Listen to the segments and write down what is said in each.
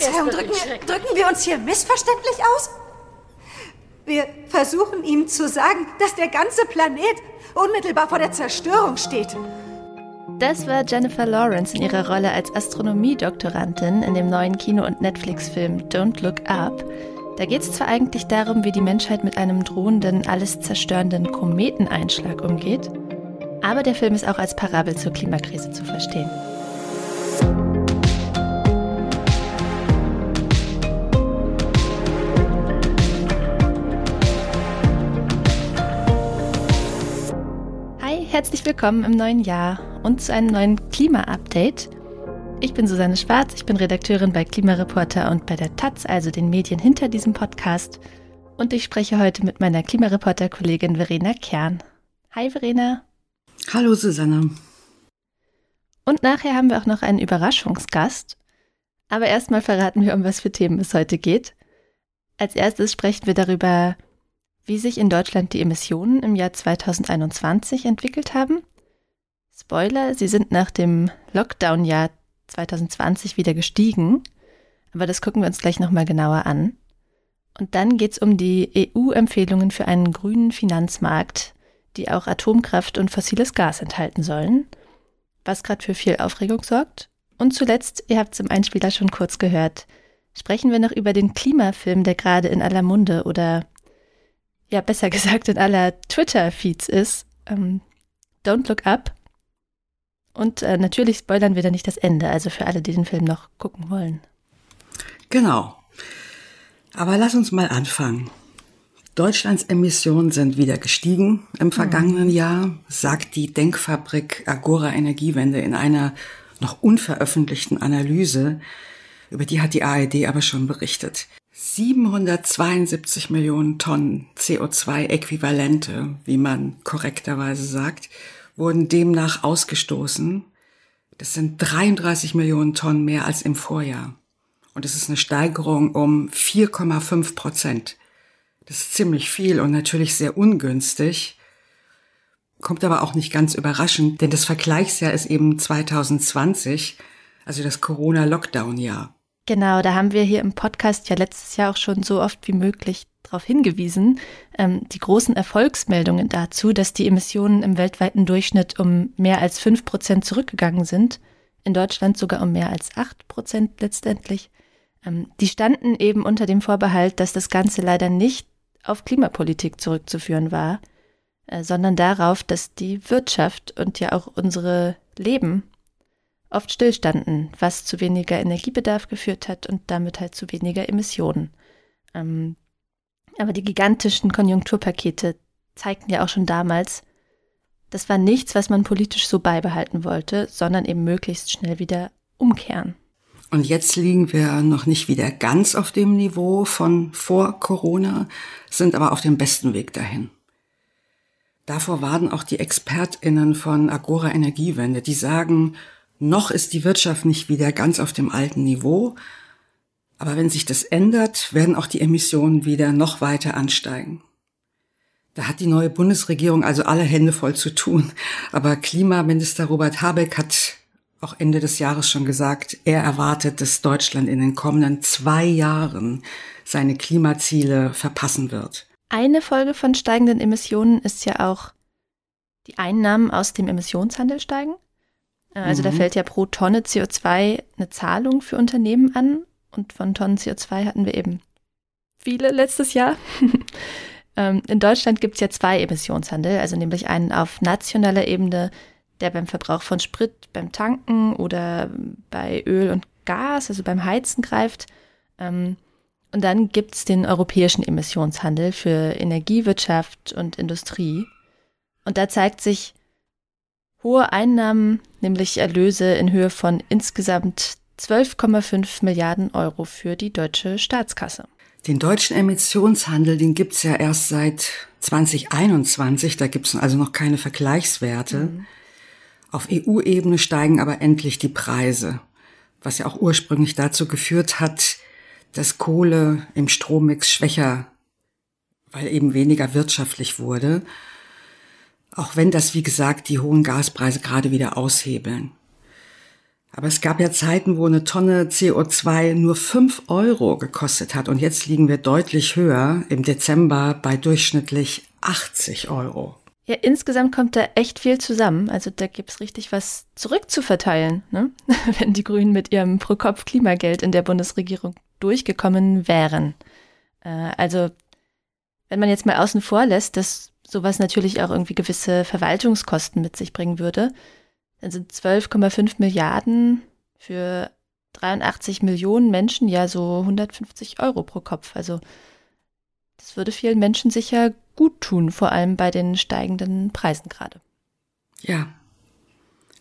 Verzeihung, drücken wir, drücken wir uns hier missverständlich aus? Wir versuchen ihm zu sagen, dass der ganze Planet unmittelbar vor der Zerstörung steht. Das war Jennifer Lawrence in ihrer Rolle als Astronomiedoktorandin in dem neuen Kino- und Netflix-Film Don't Look Up. Da geht es zwar eigentlich darum, wie die Menschheit mit einem drohenden, alles zerstörenden Kometeneinschlag umgeht, aber der Film ist auch als Parabel zur Klimakrise zu verstehen. Herzlich willkommen im neuen Jahr und zu einem neuen Klima-Update. Ich bin Susanne Schwarz, ich bin Redakteurin bei Klimareporter und bei der Taz, also den Medien hinter diesem Podcast. Und ich spreche heute mit meiner Klimareporter-Kollegin Verena Kern. Hi Verena. Hallo Susanne. Und nachher haben wir auch noch einen Überraschungsgast. Aber erstmal verraten wir, um was für Themen es heute geht. Als erstes sprechen wir darüber, wie sich in Deutschland die Emissionen im Jahr 2021 entwickelt haben. Spoiler, sie sind nach dem Lockdown-Jahr 2020 wieder gestiegen. Aber das gucken wir uns gleich nochmal genauer an. Und dann geht es um die EU-Empfehlungen für einen grünen Finanzmarkt, die auch Atomkraft und fossiles Gas enthalten sollen, was gerade für viel Aufregung sorgt. Und zuletzt, ihr habt es im Einspieler schon kurz gehört, sprechen wir noch über den Klimafilm, der gerade in aller Munde oder ja besser gesagt in aller Twitter-Feeds ist. Ähm, Don't Look Up. Und äh, natürlich spoilern wir da nicht das Ende, also für alle, die den Film noch gucken wollen. Genau. Aber lass uns mal anfangen. Deutschlands Emissionen sind wieder gestiegen im vergangenen mhm. Jahr, sagt die Denkfabrik Agora Energiewende in einer noch unveröffentlichten Analyse. Über die hat die ARD aber schon berichtet. 772 Millionen Tonnen CO2-Äquivalente, wie man korrekterweise sagt, wurden demnach ausgestoßen. Das sind 33 Millionen Tonnen mehr als im Vorjahr. Und es ist eine Steigerung um 4,5 Prozent. Das ist ziemlich viel und natürlich sehr ungünstig. Kommt aber auch nicht ganz überraschend, denn das Vergleichsjahr ist eben 2020, also das Corona-Lockdown-Jahr. Genau, da haben wir hier im Podcast ja letztes Jahr auch schon so oft wie möglich darauf hingewiesen, ähm, die großen Erfolgsmeldungen dazu, dass die Emissionen im weltweiten Durchschnitt um mehr als fünf Prozent zurückgegangen sind, in Deutschland sogar um mehr als acht Prozent letztendlich. Ähm, die standen eben unter dem Vorbehalt, dass das Ganze leider nicht auf Klimapolitik zurückzuführen war, äh, sondern darauf, dass die Wirtschaft und ja auch unsere Leben oft stillstanden, was zu weniger Energiebedarf geführt hat und damit halt zu weniger Emissionen. Ähm, aber die gigantischen Konjunkturpakete zeigten ja auch schon damals, das war nichts, was man politisch so beibehalten wollte, sondern eben möglichst schnell wieder umkehren. Und jetzt liegen wir noch nicht wieder ganz auf dem Niveau von vor Corona, sind aber auf dem besten Weg dahin. Davor warten auch die Expertinnen von Agora Energiewende, die sagen, noch ist die Wirtschaft nicht wieder ganz auf dem alten Niveau, aber wenn sich das ändert, werden auch die Emissionen wieder noch weiter ansteigen. Da hat die neue Bundesregierung also alle Hände voll zu tun. Aber Klimaminister Robert Habeck hat auch Ende des Jahres schon gesagt, er erwartet, dass Deutschland in den kommenden zwei Jahren seine Klimaziele verpassen wird. Eine Folge von steigenden Emissionen ist ja auch, die Einnahmen aus dem Emissionshandel steigen. Äh, also mhm. da fällt ja pro Tonne CO2 eine Zahlung für Unternehmen an und von Tonnen CO2 hatten wir eben viele letztes Jahr. Ähm, in Deutschland gibt es ja zwei Emissionshandel, also nämlich einen auf nationaler Ebene, der beim Verbrauch von Sprit, beim Tanken oder bei Öl und Gas, also beim Heizen greift. Ähm, und dann gibt es den europäischen Emissionshandel für Energiewirtschaft und Industrie. Und da zeigt sich, hohe Einnahmen, nämlich Erlöse in Höhe von insgesamt 12,5 Milliarden Euro für die deutsche Staatskasse. Den deutschen Emissionshandel, den gibt's ja erst seit 2021, da gibt's also noch keine Vergleichswerte. Mhm. Auf EU-Ebene steigen aber endlich die Preise, was ja auch ursprünglich dazu geführt hat, dass Kohle im Strommix schwächer, weil eben weniger wirtschaftlich wurde. Auch wenn das, wie gesagt, die hohen Gaspreise gerade wieder aushebeln. Aber es gab ja Zeiten, wo eine Tonne CO2 nur fünf Euro gekostet hat. Und jetzt liegen wir deutlich höher, im Dezember bei durchschnittlich 80 Euro. Ja, insgesamt kommt da echt viel zusammen. Also da gibt es richtig was zurückzuverteilen, ne? wenn die Grünen mit ihrem Pro-Kopf-Klimageld in der Bundesregierung durchgekommen wären. Äh, also wenn man jetzt mal außen vor lässt, dass sowas natürlich auch irgendwie gewisse Verwaltungskosten mit sich bringen würde, dann sind 12,5 Milliarden für 83 Millionen Menschen ja so 150 Euro pro Kopf. Also das würde vielen Menschen sicher gut tun, vor allem bei den steigenden Preisen gerade. Ja,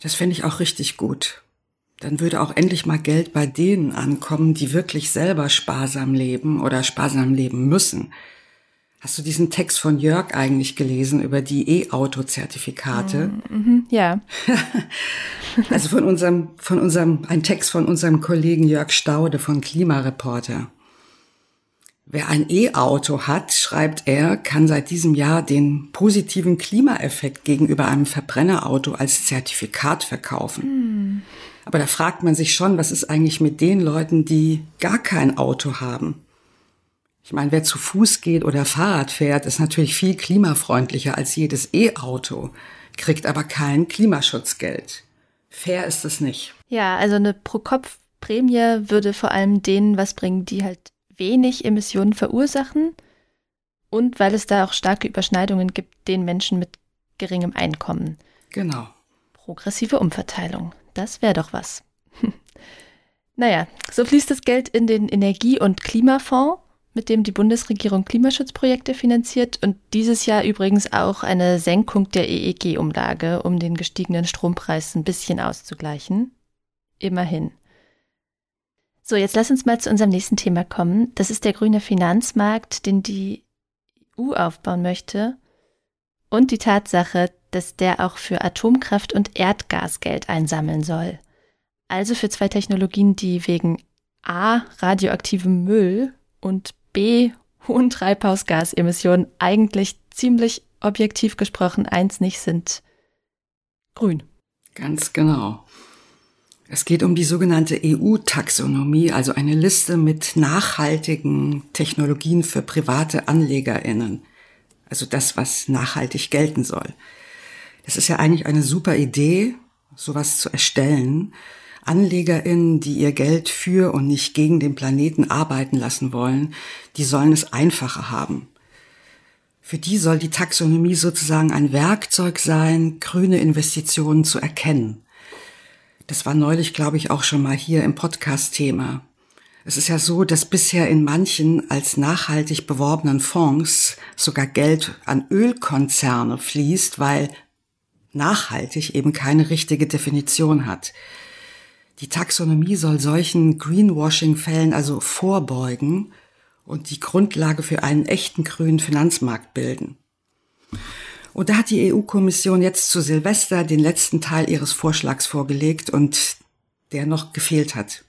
das finde ich auch richtig gut. Dann würde auch endlich mal Geld bei denen ankommen, die wirklich selber sparsam leben oder sparsam leben müssen. Hast du diesen Text von Jörg eigentlich gelesen über die E-Auto-Zertifikate? Mm, mhm, ja. also von unserem, von unserem, ein Text von unserem Kollegen Jörg Staude von Klimareporter. Wer ein E-Auto hat, schreibt er, kann seit diesem Jahr den positiven Klimaeffekt gegenüber einem Verbrennerauto als Zertifikat verkaufen. Hm. Aber da fragt man sich schon, was ist eigentlich mit den Leuten, die gar kein Auto haben? Ich meine, wer zu Fuß geht oder Fahrrad fährt, ist natürlich viel klimafreundlicher als jedes E-Auto, kriegt aber kein Klimaschutzgeld. Fair ist es nicht. Ja, also eine Pro-Kopf-Prämie würde vor allem denen was bringen, die halt wenig Emissionen verursachen und weil es da auch starke Überschneidungen gibt, den Menschen mit geringem Einkommen. Genau. Progressive Umverteilung. Das wäre doch was. naja, so fließt das Geld in den Energie- und Klimafonds, mit dem die Bundesregierung Klimaschutzprojekte finanziert und dieses Jahr übrigens auch eine Senkung der EEG-Umlage, um den gestiegenen Strompreis ein bisschen auszugleichen. Immerhin. So, jetzt lass uns mal zu unserem nächsten Thema kommen. Das ist der grüne Finanzmarkt, den die EU aufbauen möchte. Und die Tatsache, dass der auch für Atomkraft und Erdgas Geld einsammeln soll. Also für zwei Technologien, die wegen A radioaktivem Müll und B hohen Treibhausgasemissionen eigentlich ziemlich objektiv gesprochen eins nicht sind. Grün. Ganz genau. Es geht um die sogenannte EU-Taxonomie, also eine Liste mit nachhaltigen Technologien für private Anlegerinnen. Also das, was nachhaltig gelten soll. Es ist ja eigentlich eine super Idee, sowas zu erstellen. Anlegerinnen, die ihr Geld für und nicht gegen den Planeten arbeiten lassen wollen, die sollen es einfacher haben. Für die soll die Taxonomie sozusagen ein Werkzeug sein, grüne Investitionen zu erkennen. Das war neulich, glaube ich, auch schon mal hier im Podcast-Thema. Es ist ja so, dass bisher in manchen als nachhaltig beworbenen Fonds sogar Geld an Ölkonzerne fließt, weil nachhaltig eben keine richtige Definition hat. Die Taxonomie soll solchen Greenwashing-Fällen also vorbeugen und die Grundlage für einen echten grünen Finanzmarkt bilden. Und da hat die EU-Kommission jetzt zu Silvester den letzten Teil ihres Vorschlags vorgelegt und der noch gefehlt hat.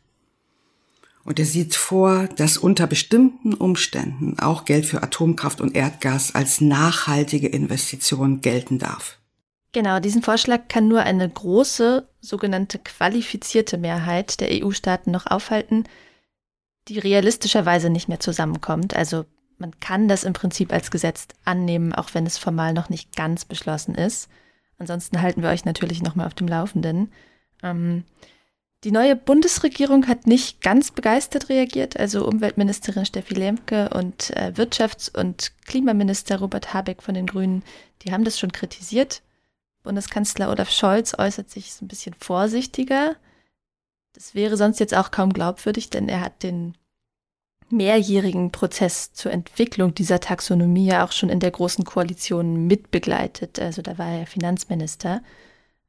Und er sieht vor, dass unter bestimmten Umständen auch Geld für Atomkraft und Erdgas als nachhaltige Investition gelten darf. Genau, diesen Vorschlag kann nur eine große, sogenannte qualifizierte Mehrheit der EU-Staaten noch aufhalten, die realistischerweise nicht mehr zusammenkommt. Also man kann das im Prinzip als Gesetz annehmen, auch wenn es formal noch nicht ganz beschlossen ist. Ansonsten halten wir euch natürlich nochmal auf dem Laufenden. Ähm, die neue Bundesregierung hat nicht ganz begeistert reagiert. Also Umweltministerin Steffi Lemke und äh, Wirtschafts- und Klimaminister Robert Habeck von den Grünen, die haben das schon kritisiert. Bundeskanzler Olaf Scholz äußert sich ein bisschen vorsichtiger. Das wäre sonst jetzt auch kaum glaubwürdig, denn er hat den mehrjährigen Prozess zur Entwicklung dieser Taxonomie ja auch schon in der Großen Koalition mitbegleitet. Also da war er Finanzminister.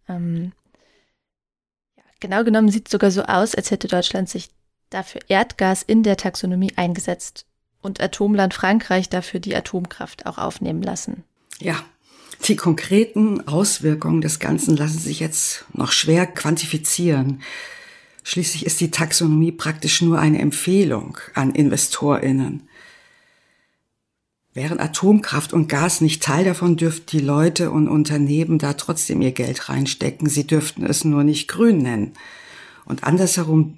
Ähm, ja, genau genommen sieht es sogar so aus, als hätte Deutschland sich dafür Erdgas in der Taxonomie eingesetzt und Atomland Frankreich dafür die Atomkraft auch aufnehmen lassen. Ja, die konkreten Auswirkungen des Ganzen lassen sich jetzt noch schwer quantifizieren. Schließlich ist die Taxonomie praktisch nur eine Empfehlung an Investorinnen. Wären Atomkraft und Gas nicht Teil davon, dürften die Leute und Unternehmen da trotzdem ihr Geld reinstecken. Sie dürften es nur nicht grün nennen. Und andersherum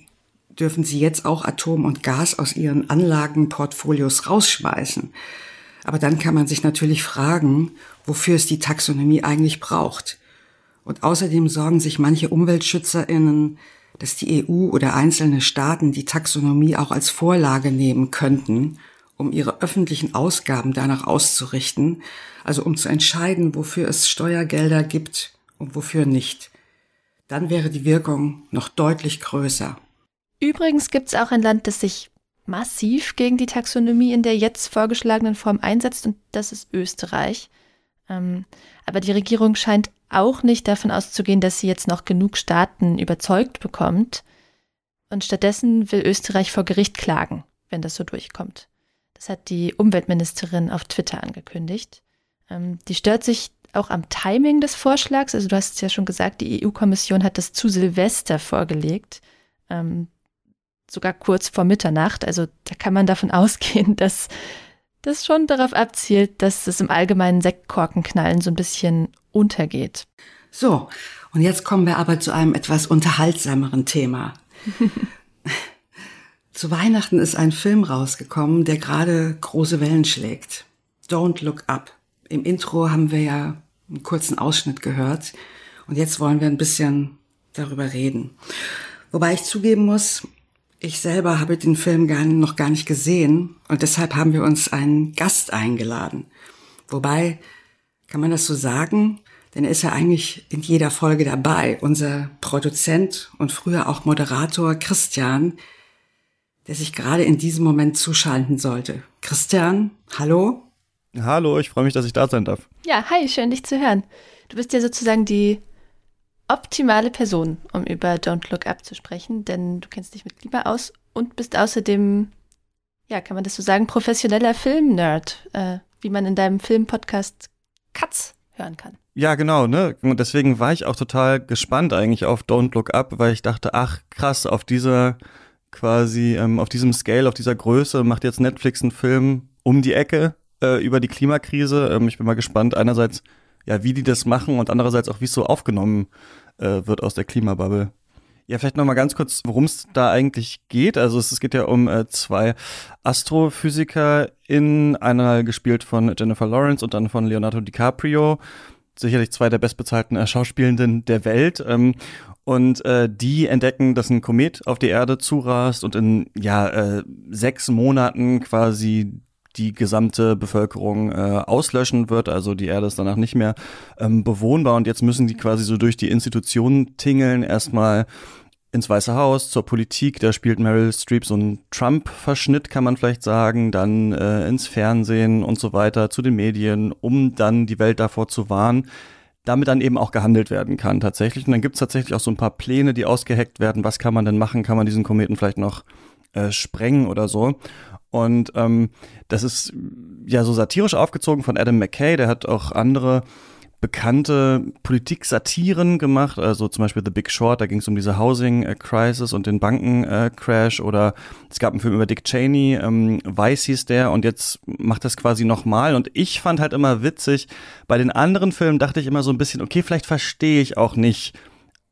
dürfen sie jetzt auch Atom und Gas aus ihren Anlagenportfolios rausschmeißen. Aber dann kann man sich natürlich fragen, wofür es die Taxonomie eigentlich braucht. Und außerdem sorgen sich manche Umweltschützerinnen, dass die EU oder einzelne Staaten die Taxonomie auch als Vorlage nehmen könnten, um ihre öffentlichen Ausgaben danach auszurichten, also um zu entscheiden, wofür es Steuergelder gibt und wofür nicht. Dann wäre die Wirkung noch deutlich größer. Übrigens gibt es auch ein Land, das sich massiv gegen die Taxonomie in der jetzt vorgeschlagenen Form einsetzt, und das ist Österreich. Ähm, aber die Regierung scheint auch nicht davon auszugehen, dass sie jetzt noch genug Staaten überzeugt bekommt. Und stattdessen will Österreich vor Gericht klagen, wenn das so durchkommt. Das hat die Umweltministerin auf Twitter angekündigt. Ähm, die stört sich auch am Timing des Vorschlags. Also du hast es ja schon gesagt, die EU-Kommission hat das zu Silvester vorgelegt. Ähm, sogar kurz vor Mitternacht. Also da kann man davon ausgehen, dass das schon darauf abzielt, dass es im allgemeinen Sektkorkenknallen so ein bisschen untergeht. So, und jetzt kommen wir aber zu einem etwas unterhaltsameren Thema. zu Weihnachten ist ein Film rausgekommen, der gerade große Wellen schlägt. Don't Look Up. Im Intro haben wir ja einen kurzen Ausschnitt gehört und jetzt wollen wir ein bisschen darüber reden. Wobei ich zugeben muss, ich selber habe den Film gar, noch gar nicht gesehen und deshalb haben wir uns einen Gast eingeladen. Wobei, kann man das so sagen? Denn er ist ja eigentlich in jeder Folge dabei. Unser Produzent und früher auch Moderator Christian, der sich gerade in diesem Moment zuschalten sollte. Christian, hallo? Hallo, ich freue mich, dass ich da sein darf. Ja, hi, schön dich zu hören. Du bist ja sozusagen die optimale Person, um über Don't Look Up zu sprechen, denn du kennst dich mit Klima aus und bist außerdem, ja, kann man das so sagen, professioneller Film-Nerd, äh, wie man in deinem Film-Podcast Katz hören kann. Ja, genau, ne? Und deswegen war ich auch total gespannt eigentlich auf Don't Look Up, weil ich dachte, ach krass, auf dieser quasi, ähm, auf diesem Scale, auf dieser Größe macht jetzt Netflix einen Film um die Ecke äh, über die Klimakrise. Ähm, ich bin mal gespannt, einerseits, ja, wie die das machen und andererseits auch, wie es so aufgenommen äh, wird aus der Klimabubble. Ja, vielleicht noch mal ganz kurz, worum es da eigentlich geht. Also es, es geht ja um äh, zwei AstrophysikerInnen, einer gespielt von Jennifer Lawrence und dann von Leonardo DiCaprio. Sicherlich zwei der bestbezahlten äh, Schauspielenden der Welt. Ähm, und äh, die entdecken, dass ein Komet auf die Erde zurast und in ja äh, sechs Monaten quasi die gesamte Bevölkerung äh, auslöschen wird. Also die Erde ist danach nicht mehr ähm, bewohnbar und jetzt müssen die quasi so durch die Institutionen tingeln. Erstmal ins Weiße Haus, zur Politik, da spielt Meryl Streep so einen Trump-Verschnitt, kann man vielleicht sagen, dann äh, ins Fernsehen und so weiter, zu den Medien, um dann die Welt davor zu warnen, damit dann eben auch gehandelt werden kann tatsächlich. Und dann gibt's tatsächlich auch so ein paar Pläne, die ausgeheckt werden. Was kann man denn machen? Kann man diesen Kometen vielleicht noch äh, sprengen oder so? Und ähm, das ist ja so satirisch aufgezogen von Adam McKay, der hat auch andere bekannte Politik-Satiren gemacht, also zum Beispiel The Big Short, da ging es um diese Housing Crisis und den Bankencrash oder es gab einen Film über Dick Cheney, ähm, Weiß hieß der und jetzt macht das quasi nochmal und ich fand halt immer witzig, bei den anderen Filmen dachte ich immer so ein bisschen, okay, vielleicht verstehe ich auch nicht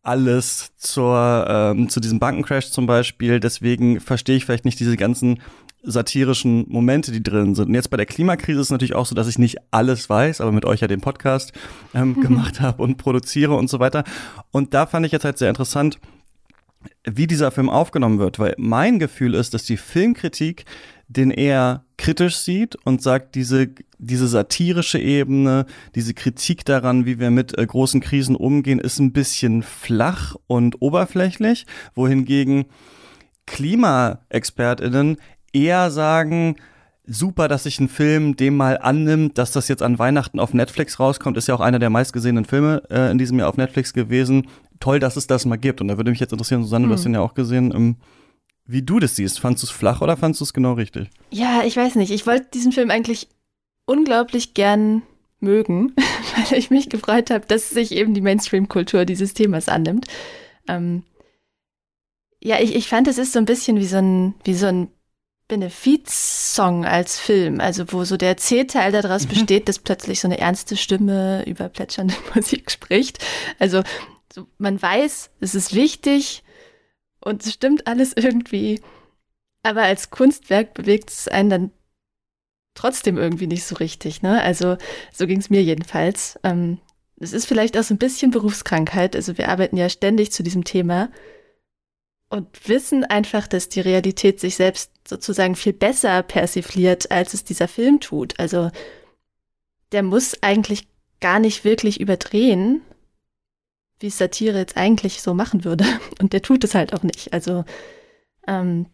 alles zur, ähm, zu diesem Bankencrash zum Beispiel. Deswegen verstehe ich vielleicht nicht diese ganzen satirischen Momente, die drin sind. Und jetzt bei der Klimakrise ist es natürlich auch so, dass ich nicht alles weiß, aber mit euch ja den Podcast ähm, gemacht habe und produziere und so weiter. Und da fand ich jetzt halt sehr interessant, wie dieser Film aufgenommen wird, weil mein Gefühl ist, dass die Filmkritik den eher kritisch sieht und sagt, diese, diese satirische Ebene, diese Kritik daran, wie wir mit äh, großen Krisen umgehen, ist ein bisschen flach und oberflächlich, wohingegen KlimaexpertInnen eher sagen, super, dass sich ein Film dem mal annimmt, dass das jetzt an Weihnachten auf Netflix rauskommt. Ist ja auch einer der meistgesehenen Filme äh, in diesem Jahr auf Netflix gewesen. Toll, dass es das mal gibt. Und da würde mich jetzt interessieren, Susanne, mhm. du hast hm. den ja auch gesehen, ähm, wie du das siehst. Fandest du es flach oder fandest du es genau richtig? Ja, ich weiß nicht. Ich wollte diesen Film eigentlich unglaublich gern mögen, weil ich mich gefreut habe, dass sich eben die Mainstream-Kultur dieses Themas annimmt. Ähm, ja, ich, ich fand, es ist so ein bisschen wie so ein, wie so ein Benefizsong als Film, also wo so der Erzählteil daraus mhm. besteht, dass plötzlich so eine ernste Stimme über plätschernde Musik spricht. Also so, man weiß, es ist wichtig Und es stimmt alles irgendwie. Aber als Kunstwerk bewegt es einen dann trotzdem irgendwie nicht so richtig. Ne? Also so ging es mir jedenfalls. Ähm, es ist vielleicht auch so ein bisschen Berufskrankheit. Also wir arbeiten ja ständig zu diesem Thema und wissen einfach, dass die Realität sich selbst sozusagen viel besser persifliert, als es dieser Film tut. Also der muss eigentlich gar nicht wirklich überdrehen, wie Satire jetzt eigentlich so machen würde. Und der tut es halt auch nicht. Also ähm,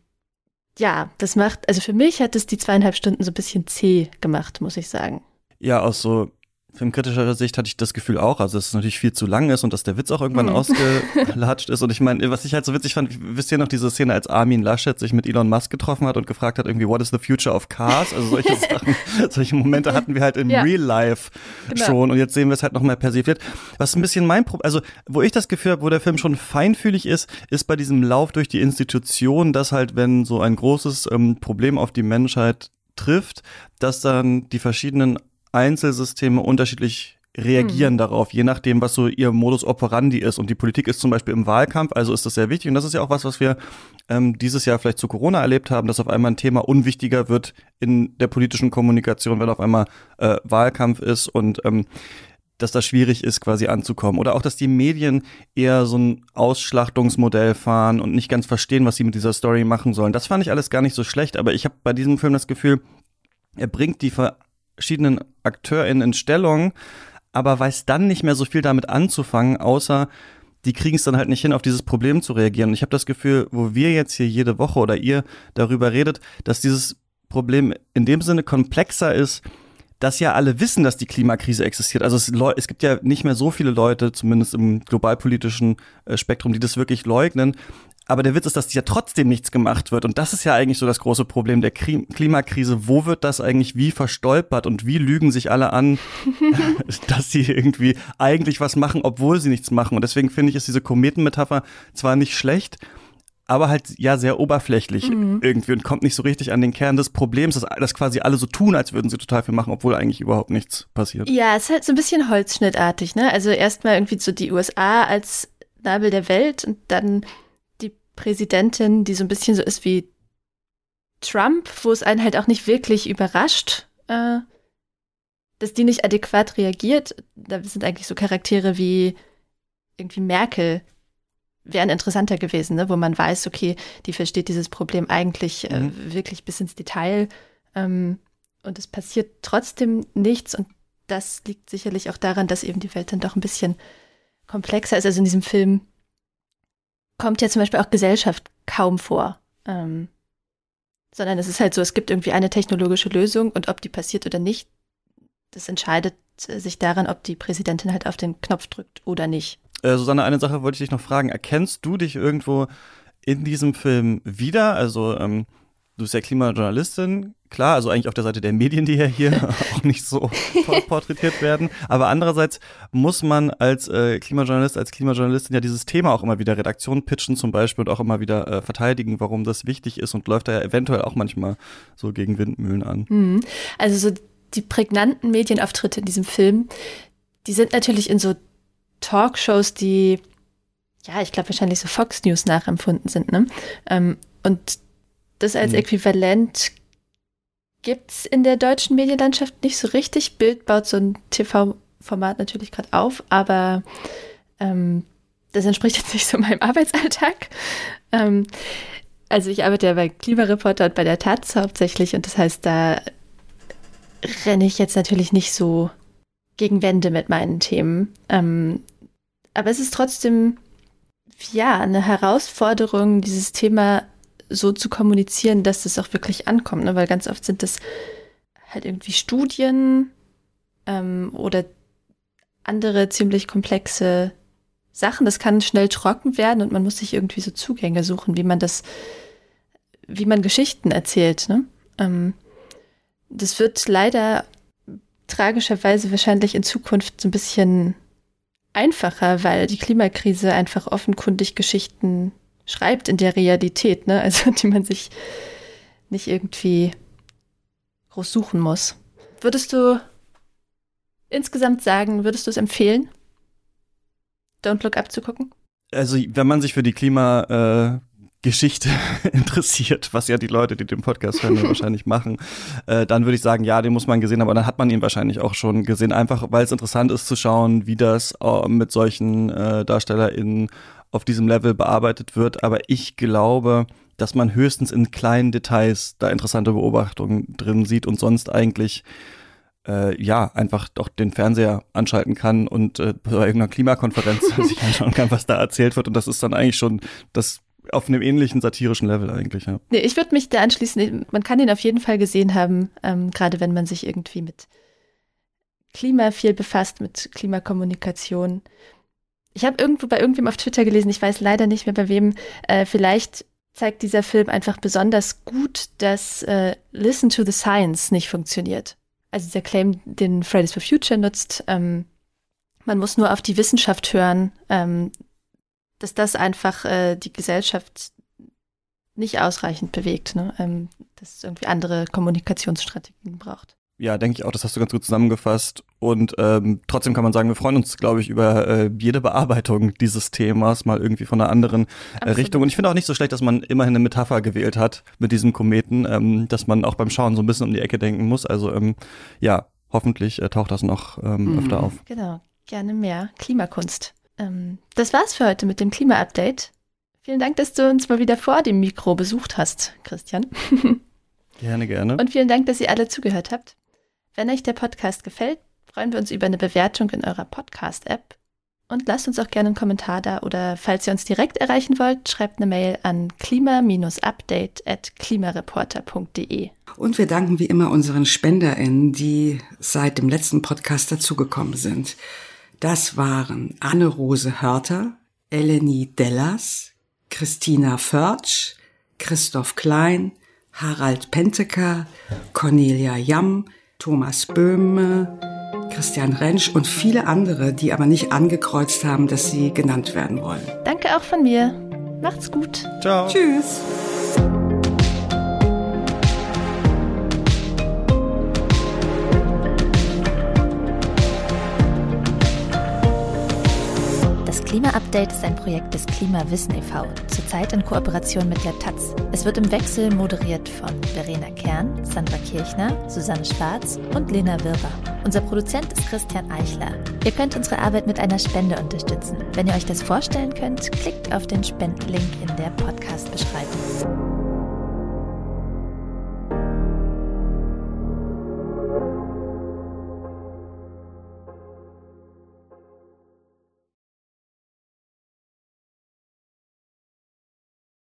ja, das macht, also für mich hat es die zweieinhalb Stunden so ein bisschen zäh gemacht, muss ich sagen. Ja, aus so filmkritischer Sicht hatte ich das Gefühl auch, also dass es natürlich viel zu lang ist und dass der Witz auch irgendwann mhm. ausgelatscht ist. Und ich meine, was ich halt so witzig fand, wisst ihr noch diese Szene, als Armin Laschet sich mit Elon Musk getroffen hat und gefragt hat, irgendwie, what is the future of cars? Also solche Sachen, solche Momente hatten wir halt in ja. Real Life genau. schon und jetzt sehen wir es halt noch mal persifliert. Was ein bisschen mein Problem, also wo ich das Gefühl habe, wo der Film schon feinfühlig ist, ist bei diesem Lauf durch die Institution, dass halt, wenn so ein großes ähm, Problem auf die Menschheit trifft, dass dann die verschiedenen Einzelsysteme unterschiedlich reagieren hm. darauf, je nachdem, was so ihr Modus operandi ist. Und die Politik ist zum Beispiel im Wahlkampf, also ist das sehr wichtig. Und das ist ja auch was, was wir ähm, dieses Jahr vielleicht zu Corona erlebt haben, dass auf einmal ein Thema unwichtiger wird in der politischen Kommunikation, wenn auf einmal äh, Wahlkampf ist und ähm, dass das schwierig ist, quasi anzukommen. Oder auch, dass die Medien eher so ein Ausschlachtungsmodell fahren und nicht ganz verstehen, was sie mit dieser Story machen sollen. Das fand ich alles gar nicht so schlecht, aber ich habe bei diesem Film das Gefühl, er bringt die verschiedenen AkteurInnen in Stellung, aber weiß dann nicht mehr so viel damit anzufangen, außer die kriegen es dann halt nicht hin, auf dieses Problem zu reagieren. Und ich habe das Gefühl, wo wir jetzt hier jede Woche oder ihr darüber redet, dass dieses Problem in dem Sinne komplexer ist, dass ja alle wissen, dass die Klimakrise existiert. Also es, es, gibt ja nicht mehr so viele Leute, zumindest im globalpolitischen äh, Spektrum, die das wirklich leugnen. Aber der Witz ist, dass ja trotzdem nichts gemacht wird. Und das ist ja eigentlich so das große Problem der Klimakrise. Wo wird das eigentlich wie verstolpert und wie lügen sich alle an, dass sie irgendwie eigentlich was machen, obwohl sie nichts machen? Und deswegen finde ich, ist diese Kometenmetapher zwar nicht schlecht, aber halt ja sehr oberflächlich mhm. irgendwie und kommt nicht so richtig an den Kern des Problems, dass, dass quasi alle so tun, als würden sie total viel machen, obwohl eigentlich überhaupt nichts passiert. Ja, es ist halt so ein bisschen holzschnittartig, ne? Also erstmal irgendwie so die USA als Nabel der Welt und dann Präsidentin, die so ein bisschen so ist wie Trump, wo es einen halt auch nicht wirklich überrascht, äh, dass die nicht adäquat reagiert. Da sind eigentlich so Charaktere wie irgendwie Merkel wären interessanter gewesen, ne? wo man weiß, okay, die versteht dieses Problem eigentlich äh, mhm. wirklich bis ins Detail. Ähm, und es passiert trotzdem nichts. Und das liegt sicherlich auch daran, dass eben die Welt dann doch ein bisschen komplexer ist. Also in diesem Film kommt ja zum Beispiel auch Gesellschaft kaum vor. Ähm, sondern es ist halt so, es gibt irgendwie eine technologische Lösung und ob die passiert oder nicht, das entscheidet sich daran, ob die Präsidentin halt auf den Knopf drückt oder nicht. Äh, Susanne, eine Sache wollte ich dich noch fragen. Erkennst du dich irgendwo in diesem Film wieder? Also, ähm, du bist ja Klimajournalistin, klar, also eigentlich auf der Seite der Medien, die ja hier auch nicht so porträtiert werden. Aber andererseits muss man als äh, Klimajournalist, als Klimajournalistin ja dieses Thema auch immer wieder Redaktion pitchen zum Beispiel und auch immer wieder äh, verteidigen, warum das wichtig ist und läuft da ja eventuell auch manchmal so gegen Windmühlen an. Mhm. Also so die prägnanten Medienauftritte in diesem Film, die sind natürlich in so Talkshows, die ja, ich glaube wahrscheinlich so Fox News nachempfunden sind, ne? Ähm, und das als mhm. Äquivalent gibt es in der deutschen Medienlandschaft nicht so richtig. Bild baut so ein TV-Format natürlich gerade auf, aber ähm, das entspricht jetzt nicht so meinem Arbeitsalltag. Ähm, also ich arbeite ja bei Klimareporter und bei der Taz hauptsächlich und das heißt, da renne ich jetzt natürlich nicht so gegen Wände mit meinen Themen. Ähm, aber es ist trotzdem ja eine Herausforderung, dieses Thema so zu kommunizieren, dass das auch wirklich ankommt. Ne? Weil ganz oft sind das halt irgendwie Studien ähm, oder andere ziemlich komplexe Sachen. Das kann schnell trocken werden und man muss sich irgendwie so Zugänge suchen, wie man das, wie man Geschichten erzählt. Ne? Ähm, das wird leider tragischerweise wahrscheinlich in Zukunft so ein bisschen einfacher, weil die Klimakrise einfach offenkundig Geschichten schreibt in der Realität, ne? Also die man sich nicht irgendwie groß suchen muss. Würdest du insgesamt sagen, würdest du es empfehlen, Don't Look Up zu gucken? Also wenn man sich für die Klima äh, Geschichte interessiert, was ja die Leute, die den Podcast hören, wahrscheinlich machen, äh, dann würde ich sagen, ja, den muss man gesehen haben. Aber dann hat man ihn wahrscheinlich auch schon gesehen, einfach weil es interessant ist zu schauen, wie das äh, mit solchen äh, DarstellerInnen auf diesem Level bearbeitet wird. Aber ich glaube, dass man höchstens in kleinen Details da interessante Beobachtungen drin sieht und sonst eigentlich äh, ja, einfach doch den Fernseher anschalten kann und äh, bei irgendeiner Klimakonferenz sich anschauen kann, was da erzählt wird. Und das ist dann eigentlich schon das auf einem ähnlichen satirischen Level eigentlich, ja. Nee, ich würde mich da anschließen. Man kann ihn auf jeden Fall gesehen haben, ähm, gerade wenn man sich irgendwie mit Klima viel befasst, mit Klimakommunikation. Ich habe irgendwo bei irgendwem auf Twitter gelesen, ich weiß leider nicht mehr bei wem, äh, vielleicht zeigt dieser Film einfach besonders gut, dass äh, Listen to the Science nicht funktioniert also dieser Claim, den Fridays for Future nutzt, ähm, man muss nur auf die Wissenschaft hören, ähm, dass das einfach äh, die Gesellschaft nicht ausreichend bewegt, ne? ähm, dass es irgendwie andere Kommunikationsstrategien braucht. Ja, denke ich auch, das hast du ganz gut zusammengefasst. Und ähm, trotzdem kann man sagen, wir freuen uns, glaube ich, über äh, jede Bearbeitung dieses Themas, mal irgendwie von einer anderen äh, Richtung. Und ich finde auch nicht so schlecht, dass man immerhin eine Metapher gewählt hat mit diesem Kometen, ähm, dass man auch beim Schauen so ein bisschen um die Ecke denken muss. Also ähm, ja, hoffentlich äh, taucht das noch ähm, mhm. öfter auf. Genau, gerne mehr Klimakunst. Ähm, das war's für heute mit dem Klima-Update. Vielen Dank, dass du uns mal wieder vor dem Mikro besucht hast, Christian. gerne, gerne. Und vielen Dank, dass ihr alle zugehört habt. Wenn euch der Podcast gefällt, freuen wir uns über eine Bewertung in eurer Podcast-App. Und lasst uns auch gerne einen Kommentar da oder falls ihr uns direkt erreichen wollt, schreibt eine Mail an klima-update at klimareporter.de. Und wir danken wie immer unseren SpenderInnen, die seit dem letzten Podcast dazugekommen sind. Das waren Anne-Rose Hörter, Eleni Dellas, Christina Förtsch, Christoph Klein, Harald Penteker, Cornelia Jamm, Thomas Böhme, Christian Rentsch und viele andere, die aber nicht angekreuzt haben, dass sie genannt werden wollen. Danke auch von mir. Macht's gut. Ciao. Tschüss. Klima-Update ist ein Projekt des Klimawissen e.V., zurzeit in Kooperation mit der Taz. Es wird im Wechsel moderiert von Verena Kern, Sandra Kirchner, Susanne Schwarz und Lena Wirber. Unser Produzent ist Christian Eichler. Ihr könnt unsere Arbeit mit einer Spende unterstützen. Wenn ihr euch das vorstellen könnt, klickt auf den Spendenlink in der Podcast-Beschreibung.